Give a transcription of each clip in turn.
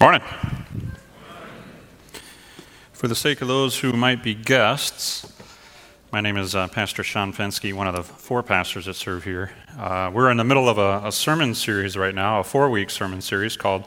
Morning. For the sake of those who might be guests, my name is uh, Pastor Shawn Fenske, one of the four pastors that serve here. Uh, we're in the middle of a, a sermon series right now, a four week sermon series called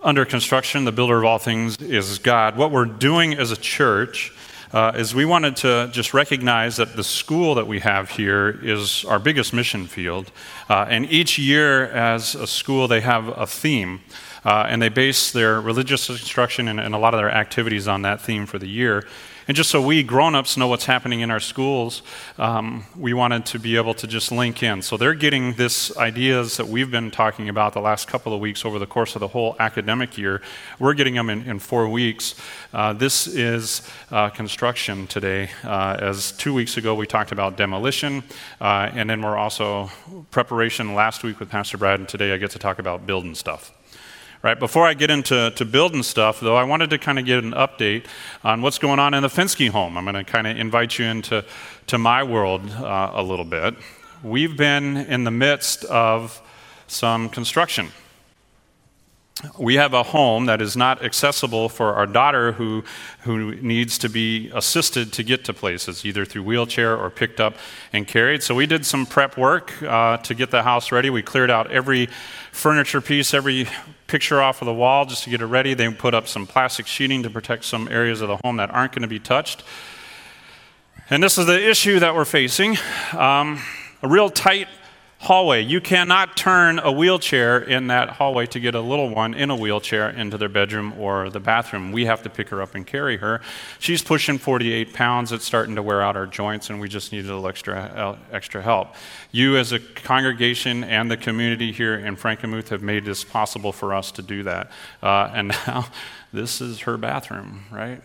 Under Construction The Builder of All Things is God. What we're doing as a church uh, is we wanted to just recognize that the school that we have here is our biggest mission field. Uh, and each year, as a school, they have a theme. Uh, and they base their religious instruction and, and, a lot of their activities on that theme for the year. And just so we grown ups know what's happening in our schools, um, we wanted to be able to just link in. So they're getting this ideas that we've been talking about the last couple of weeks over the course of the whole academic year. We're getting them in, in four weeks. Uh, this is uh, construction today. Uh, as two weeks ago we talked about demolition, uh, and then we're also preparation last week with Pastor Brad, and today I get to talk about building stuff. Right, before I get into to building stuff, though, I wanted to kind of get an update on what's going on in the Fenske home. I'm going to kind of invite you into to my world uh, a little bit. We've been in the midst of some construction we have a home that is not accessible for our daughter who, who needs to be assisted to get to places, either through wheelchair or picked up and carried. So we did some prep work uh, to get the house ready. We cleared out every furniture piece, every picture off of the wall just to get it ready. They put up some plastic sheeting to protect some areas of the home that aren't going to be touched. And this is the issue that we're facing um, a real tight hallway. You cannot turn a wheelchair in that hallway to get a little one in a wheelchair into their bedroom or the bathroom. We have to pick her up and carry her. She's pushing 48 pounds. It's starting to wear out our joints, and we just need a little extra, uh, extra help. You, as a congregation and the community here in Frankenmuth, have made this possible for us to do that. Uh, and now this is her bathroom, right?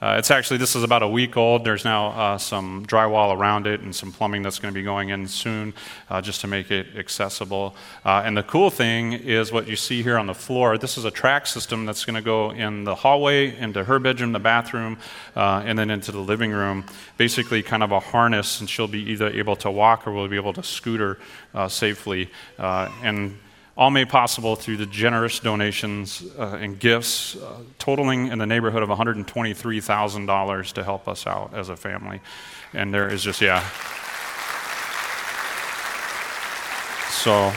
Uh, it's actually, this is about a week old. There's now uh, some drywall around it and some plumbing that's going to be going in soon uh, just to make it accessible. Uh, and the cool thing is what you see here on the floor. This is a track system that's going to go in the hallway, into her bedroom, the bathroom, uh, and then into the living room. Basically, kind of a harness, and she'll be either able to walk or we'll be able to scooter uh, safely. and all made possible through the generous donations uh, and gifts, uh, totaling in the neighborhood of $123,000 to help us out as a family. And there is just, yeah. So,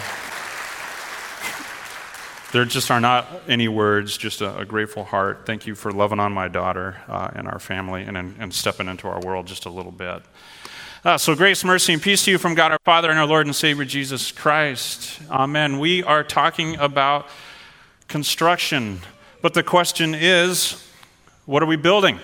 there just are not any words, just a, a grateful heart. Thank you for loving on my daughter uh, and our family and, and stepping into our world just a little bit. Uh, so, grace, mercy, and peace to you from God our Father and our Lord and Savior Jesus Christ. Amen. We are talking about construction, but the question is what are we building?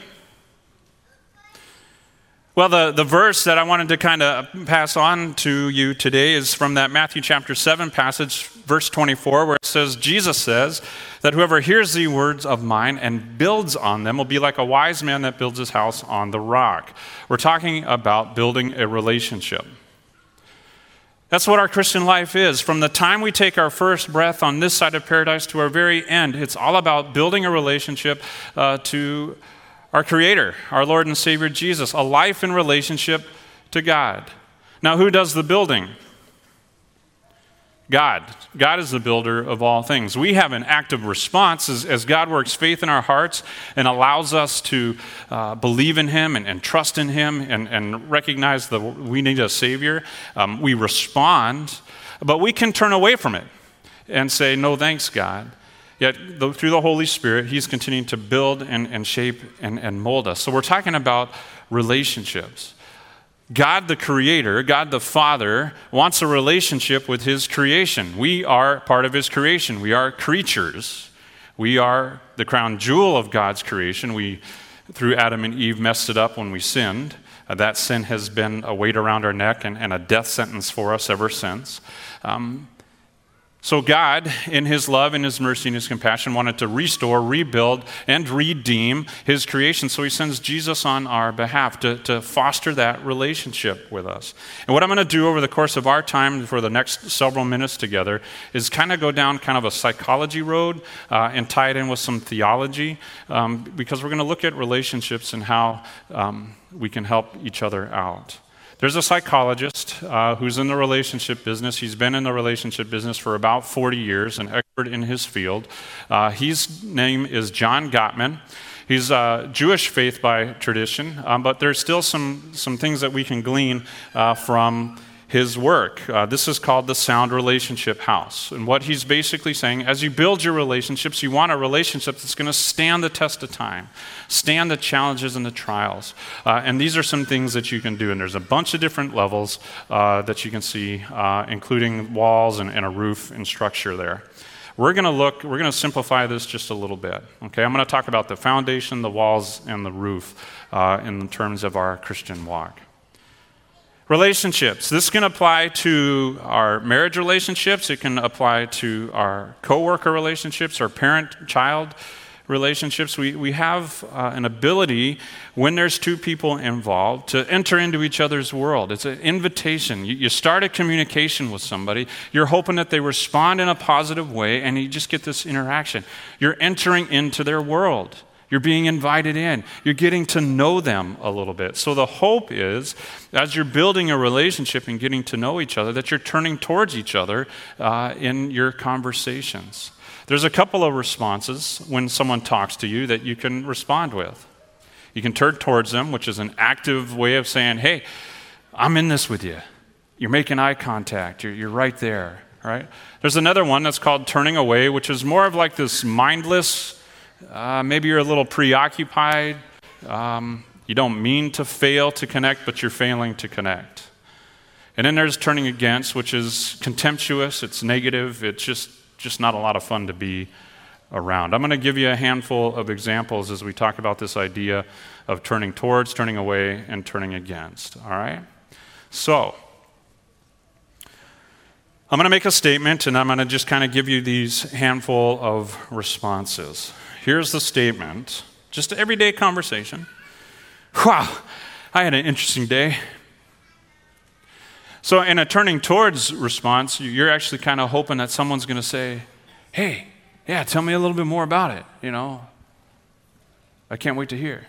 Well, the, the verse that I wanted to kind of pass on to you today is from that Matthew chapter 7 passage, verse 24, where it says, Jesus says that whoever hears the words of mine and builds on them will be like a wise man that builds his house on the rock. We're talking about building a relationship. That's what our Christian life is. From the time we take our first breath on this side of paradise to our very end, it's all about building a relationship uh, to our Creator, our Lord and Savior Jesus, a life in relationship to God. Now, who does the building? God. God is the builder of all things. We have an active response as, as God works faith in our hearts and allows us to uh, believe in Him and, and, trust in Him and, and recognize that we need a Savior. Um, we respond, but we can turn away from it and say, No thanks, God. Yet, through the Holy Spirit, He's continuing to build and, and shape and, and mold us. So, we're talking about relationships. God the Creator, God the Father, wants a relationship with His creation. We are part of His creation. We are creatures. We are the crown jewel of God's creation. We, through Adam and Eve, messed it up when we sinned. Uh, that sin has been a weight around our neck and, and a death sentence for us ever since. Um, so, God, in His love and His mercy and His compassion, wanted to restore, rebuild, and redeem His creation. So, He sends Jesus on our behalf to, to foster that relationship with us. And what I'm going to do over the course of our time for the next several minutes together is kind of go down kind of a psychology road uh, and tie it in with some theology um, because we're going to look at relationships and how um, we can help each other out. There's a psychologist uh, who's in the relationship business. He's been in the relationship business for about 40 years, an expert in his field. Uh, his name is John Gottman. He's uh, Jewish faith by tradition, um, but there's still some, some things that we can glean uh, from his work. Uh, this is called the Sound Relationship House. And what he's basically saying, as you build your relationships, you want a relationship that's going to stand the test of time, stand the challenges and the trials. Uh, and these are some things that you can do. And there's a bunch of different levels uh, that you can see, uh, including walls and, and a roof and structure there. We're going to look, we're going to simplify this just a little bit. Okay, I'm going to talk about the foundation, the walls, and the roof uh, in terms of our Christian walk. Relationships. This can apply to our marriage relationships. It can apply to our coworker relationships, our parent child relationships. We, we have uh, an ability, when there's two people involved, to enter into each other's world. It's an invitation. You, you start a communication with somebody, you're hoping that they respond in a positive way, and you just get this interaction. You're entering into their world. You're being invited in. You're getting to know them a little bit. So, the hope is, as you're building a relationship and getting to know each other, that you're turning towards each other uh, in your conversations. There's a couple of responses when someone talks to you that you can respond with. You can turn towards them, which is an active way of saying, hey, I'm in this with you. You're making eye contact, you're, you're right there, right? There's another one that's called turning away, which is more of like this mindless, uh, maybe you're a little preoccupied. Um, you don't mean to fail to connect, but you're failing to connect. And then there's turning against, which is contemptuous, it's negative, it's just just not a lot of fun to be around. I'm going to give you a handful of examples as we talk about this idea of turning towards, turning away, and turning against. All right? So, I'm going to make a statement and I'm going to just kind of give you these handful of responses. Here's the statement just everyday conversation. Wow, I had an interesting day. So, in a turning towards response, you're actually kind of hoping that someone's going to say, Hey, yeah, tell me a little bit more about it. You know, I can't wait to hear.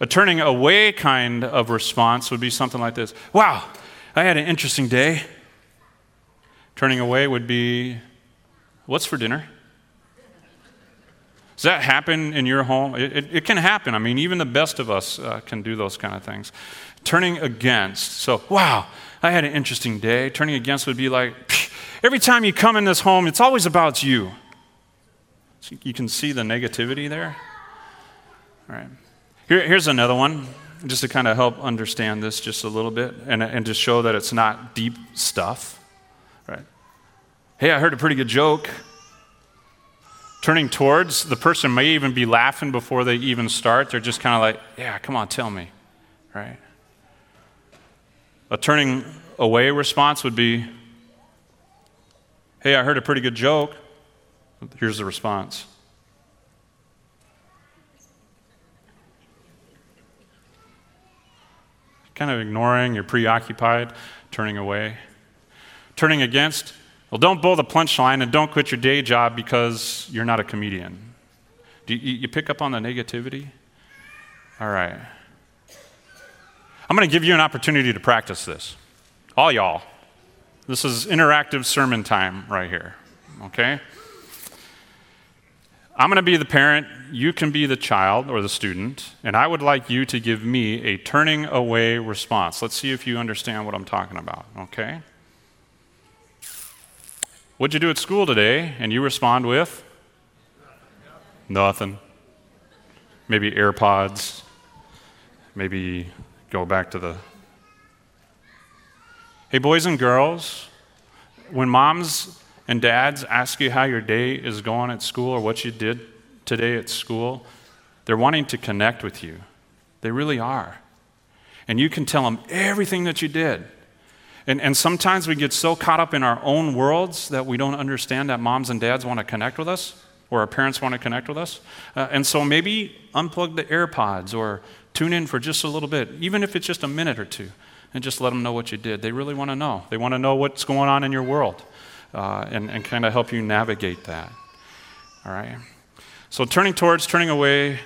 A turning away kind of response would be something like this Wow, I had an interesting day. Turning away would be, What's for dinner? Does that happen in your home? It, it, it, can happen. I mean, even the best of us uh, can do those kind of things turning against. So, wow, I had an interesting day. Turning against would be like, every time you come in this home, it's always about you. So you can see the negativity there. All right. Here, here's another one, just to kind of help understand this just a little bit and, and to show that it's not deep stuff. Right. Hey, I heard a pretty good joke. Turning towards, the person may even be laughing before they even start. They're just kind of like, yeah, come on, tell me. Right? A turning away response would be, Hey, I heard a pretty good joke. Here's the response. Kind of ignoring, you're preoccupied, turning away. Turning against, well, don't blow the punchline and don't quit your day job because you're not a comedian. Do you, you pick up on the negativity? All right. I'm going to give you an opportunity to practice this. All y'all. This is interactive sermon time right here. Okay? I'm going to be the parent, you can be the child or the student, and I would like you to give me a turning away response. Let's see if you understand what I'm talking about, okay? What'd you do at school today? And you respond with? Nothing. Maybe AirPods. Maybe go back to the. Hey, boys and girls, when moms and dads ask you how your day is going at school or what you did today at school, they're wanting to connect with you. They really are. And you can tell them everything that you did. And, and sometimes we get so caught up in our own worlds that we don't understand that moms and dads want to connect with us or our parents want to connect with us. Uh, and so maybe unplug the AirPods or Tune in for just a little bit, even if it's just a minute or two, and just let them know what you did. They really want to know. They want to know what's going on in your world uh, and, and kind of help you navigate that. All right? So, turning towards, turning away,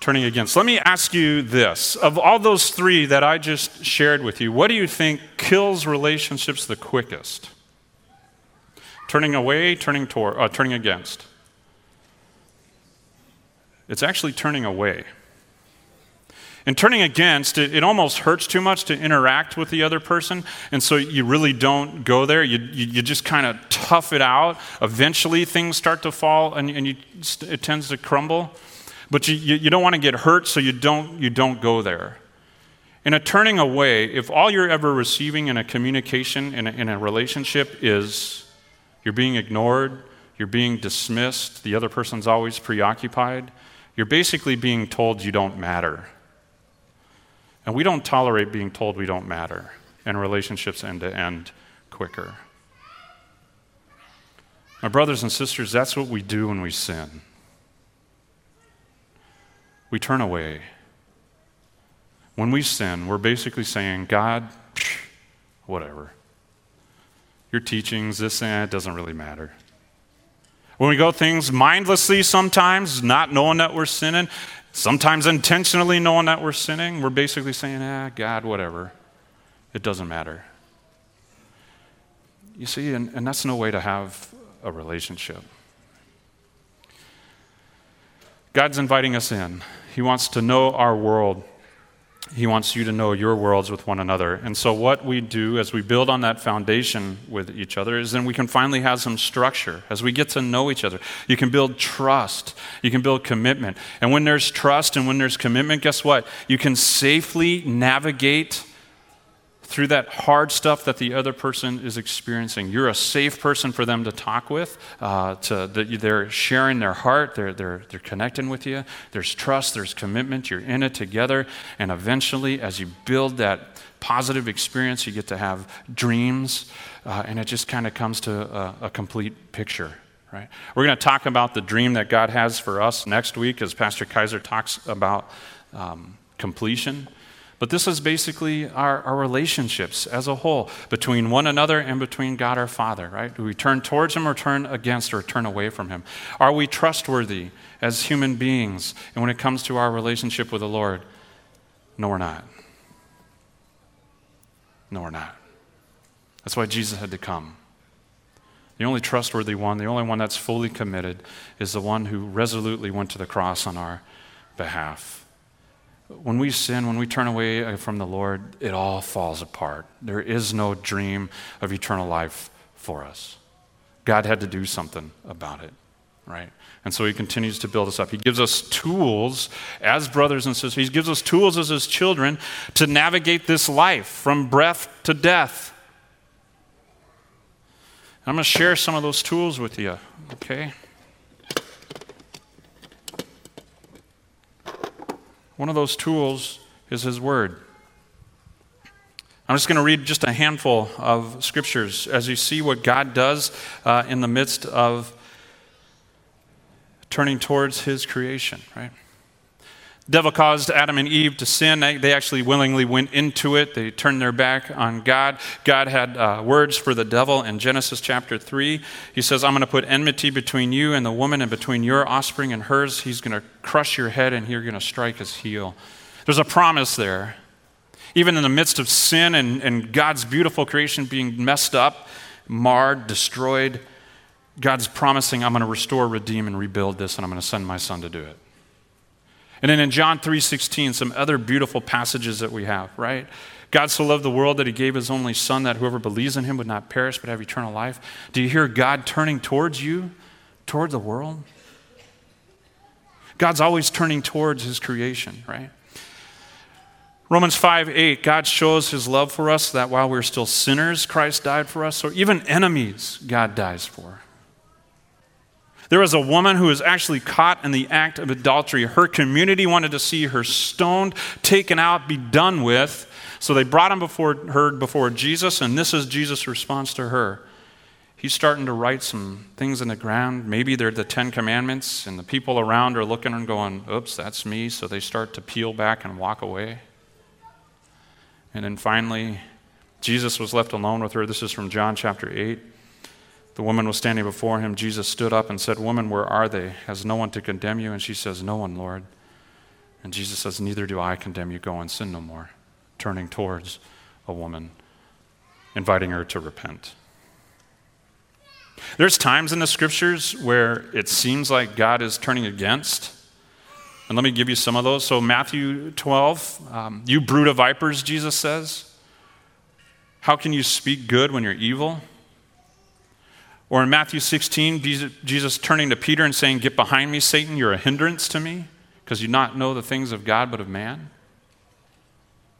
turning against. Let me ask you this. Of all those three that I just shared with you, what do you think kills relationships the quickest? turning away, turning toward, uh, turning against. It's actually turning away. And turning against, it, it, almost hurts too much to interact with the other person. And so you really don't go there. You, you, you just kind of tough it out. Eventually, things start to fall and, and you, it tends to crumble. But you, you, you don't want to get hurt, so you don't, you don't go there. In a turning away, if all you're ever receiving in a communication, in a, in a relationship, is you're being ignored, you're being dismissed, the other person's always preoccupied, you're basically being told you don't matter. And we don't tolerate being told we don't matter, and relationships end to end quicker. My brothers and sisters, that's what we do when we sin. We turn away. When we sin, we're basically saying, God, whatever. Your teachings, this and that doesn't really matter. When we go things mindlessly sometimes, not knowing that we're sinning, sometimes intentionally knowing that we're sinning, we're basically saying, ah, God, whatever. It doesn't matter. You see, and, and that's no way to have a relationship. God's inviting us in. He wants to know our world. He wants you to know your worlds with one another. And so, what we do as we build on that foundation with each other is then we can finally have some structure as we get to know each other. You can build trust, you can build commitment. And when there's trust and when there's commitment, guess what? You can safely navigate through that hard stuff that the other person is experiencing. You're a safe person for them to talk with. Uh, to, they're sharing their heart, they're, they're, they're connecting with you. There's trust, there's commitment, you're in it together. And eventually, as you build that positive experience, you get to have dreams, uh, and it just kind of comes to a, a complete picture. Right? We're going to talk about the dream that God has for us next week as Pastor Kaiser talks about um, completion. But this is basically our, our relationships as a whole between one another and between God our Father, right? Do we turn towards Him or turn against or turn away from Him? Are we trustworthy as human beings? And when it comes to our relationship with the Lord, no, we're not. No, we're not. That's why Jesus had to come. The only trustworthy one, the only one that's fully committed, is the one who resolutely went to the cross on our behalf when we sin, when we turn away uh, from the Lord, it all falls apart. There is no dream of eternal life for us. God had to do something about it, right? And so he continues to build us up. He gives us tools as brothers and sisters. He gives us tools as his children to navigate this life from breath to death. I'm going to share some of those tools with you, okay? One of those tools is His Word. I'm just going to read just a handful of scriptures as you see what God does uh, in the midst of turning towards His creation, right? Devil caused Adam and Eve to sin. They actually willingly went into it. They turned their back on God. God had uh, words for the devil in Genesis chapter 3. He says, I'm going to put enmity between you and the woman and between your offspring and hers. He's going to crush your head and you're going to strike his heel. There's a promise there. Even in the midst of sin and, and God's beautiful creation being messed up, marred, destroyed, God's promising, I'm going to restore, redeem, and rebuild this, and I'm going to send my son to do it. And then in John 3:16, some other beautiful passages that we have, right? God so loved the world that he gave his only son that whoever believes in him would not perish but have eternal life. Do you hear God turning towards you, toward the world? God's always turning towards his creation, right? Romans 5 8, God shows his love for us that while we we're still sinners, Christ died for us. Or even enemies, God dies for. There was a woman who was actually caught in the act of adultery. Her community wanted to see her stoned, taken out, be done with. So they brought him before her before Jesus, and this is Jesus' response to her. He's starting to write some things in the ground. Maybe they're the Ten Commandments, and the people around are looking and going, Oops, that's me. So they start to peel back and walk away. And then finally, Jesus was left alone with her. This is from John chapter 8. The woman was standing before him. Jesus stood up and said, Woman, where are they? Has no one to condemn you? And she says, No one, Lord. And Jesus says, Neither do I condemn you. Go and sin no more. Turning towards a woman, inviting her to repent. There's times in the scriptures where it seems like God is turning against. And let me give you some of those. So, Matthew 12, um, you brood of vipers, Jesus says. How can you speak good when you're evil? Or in Matthew 16, Jesus, turning to Peter and saying, Get behind me, Satan, you're a hindrance to me, because you not know the things of God but of man.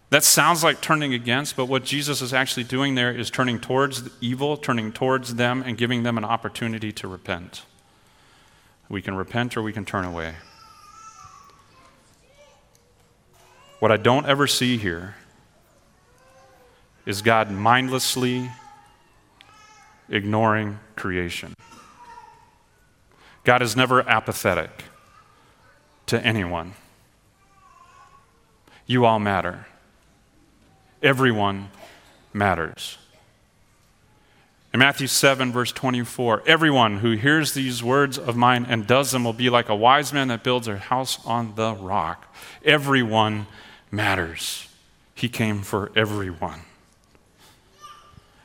That sounds like turning against, but what Jesus is actually doing there is turning towards evil, turning towards them, and giving them an opportunity to repent. We can repent or we can turn away. What I don't ever see here is God mindlessly ignoring creation. God is never apathetic to anyone. You all matter. Everyone matters. In Matthew 7, verse 24, everyone who hears these words of mine and does them will be like a wise man that builds a house on the rock. Everyone matters. He came for everyone.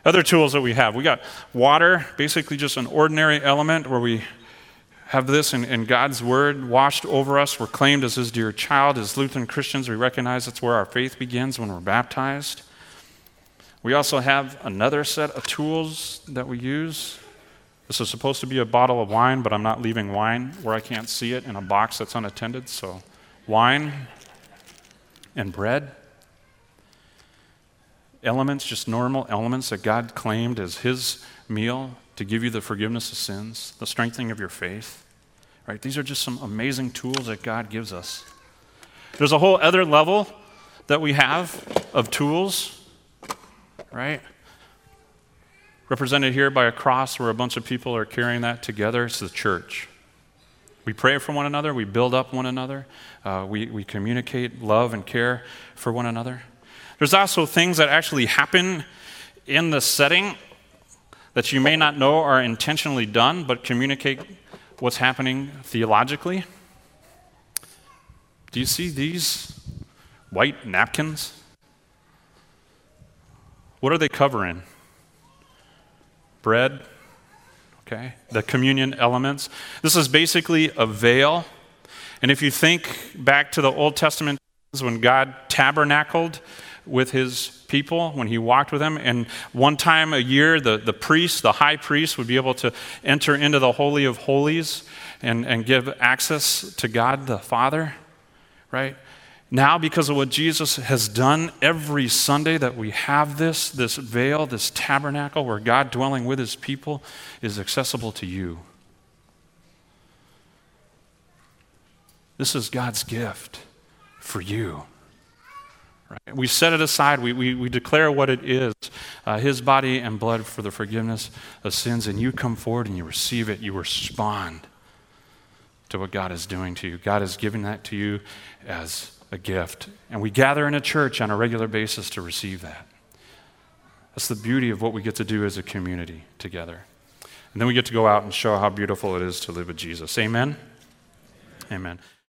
Other tools that we have we got water, basically just an ordinary element where we have this in, in, God's word washed over us. We're claimed as his dear child. As Lutheran Christians, we recognize that's where our faith begins when we're baptized. We also have another set of tools that we use. This is supposed to be a bottle of wine, but I'm not leaving wine where I can't see it in a box that's unattended. So, wine and bread. Elements, just normal elements that God claimed as his meal to give you the forgiveness of sins, the strengthening of your faith. Right? These are just some amazing tools that God gives us. There's a whole other level that we have of tools, right? Represented here by a cross where a bunch of people are carrying that together. It's the church. We pray for one another, we build up one another, uh, we, we communicate love and care for one another. There's also things that actually happen in the setting that you may not know are intentionally done, but communicate what's happening theologically. Do you see these white napkins? What are they covering? Bread, okay? The communion elements. This is basically a veil. And if you think back to the Old Testament when God tabernacled, with his people when he walked with them. And one time a year, the, the priest, the high priest, would be able to enter into the Holy of Holies and, and give access to God the Father, right? Now, because of what Jesus has done every Sunday, that we have this, this veil, this tabernacle where God dwelling with his people is accessible to you. This is God's gift for you. Right? We set it aside. We, we, we declare what it is uh, His body and blood for the forgiveness of sins. And you come forward and you receive it. You respond to what God is doing to you. God is giving that to you as a gift. And we gather in a church on a regular basis to receive that. That's the beauty of what we get to do as a community together. And then we get to go out and show how beautiful it is to live with Jesus. Amen? Amen.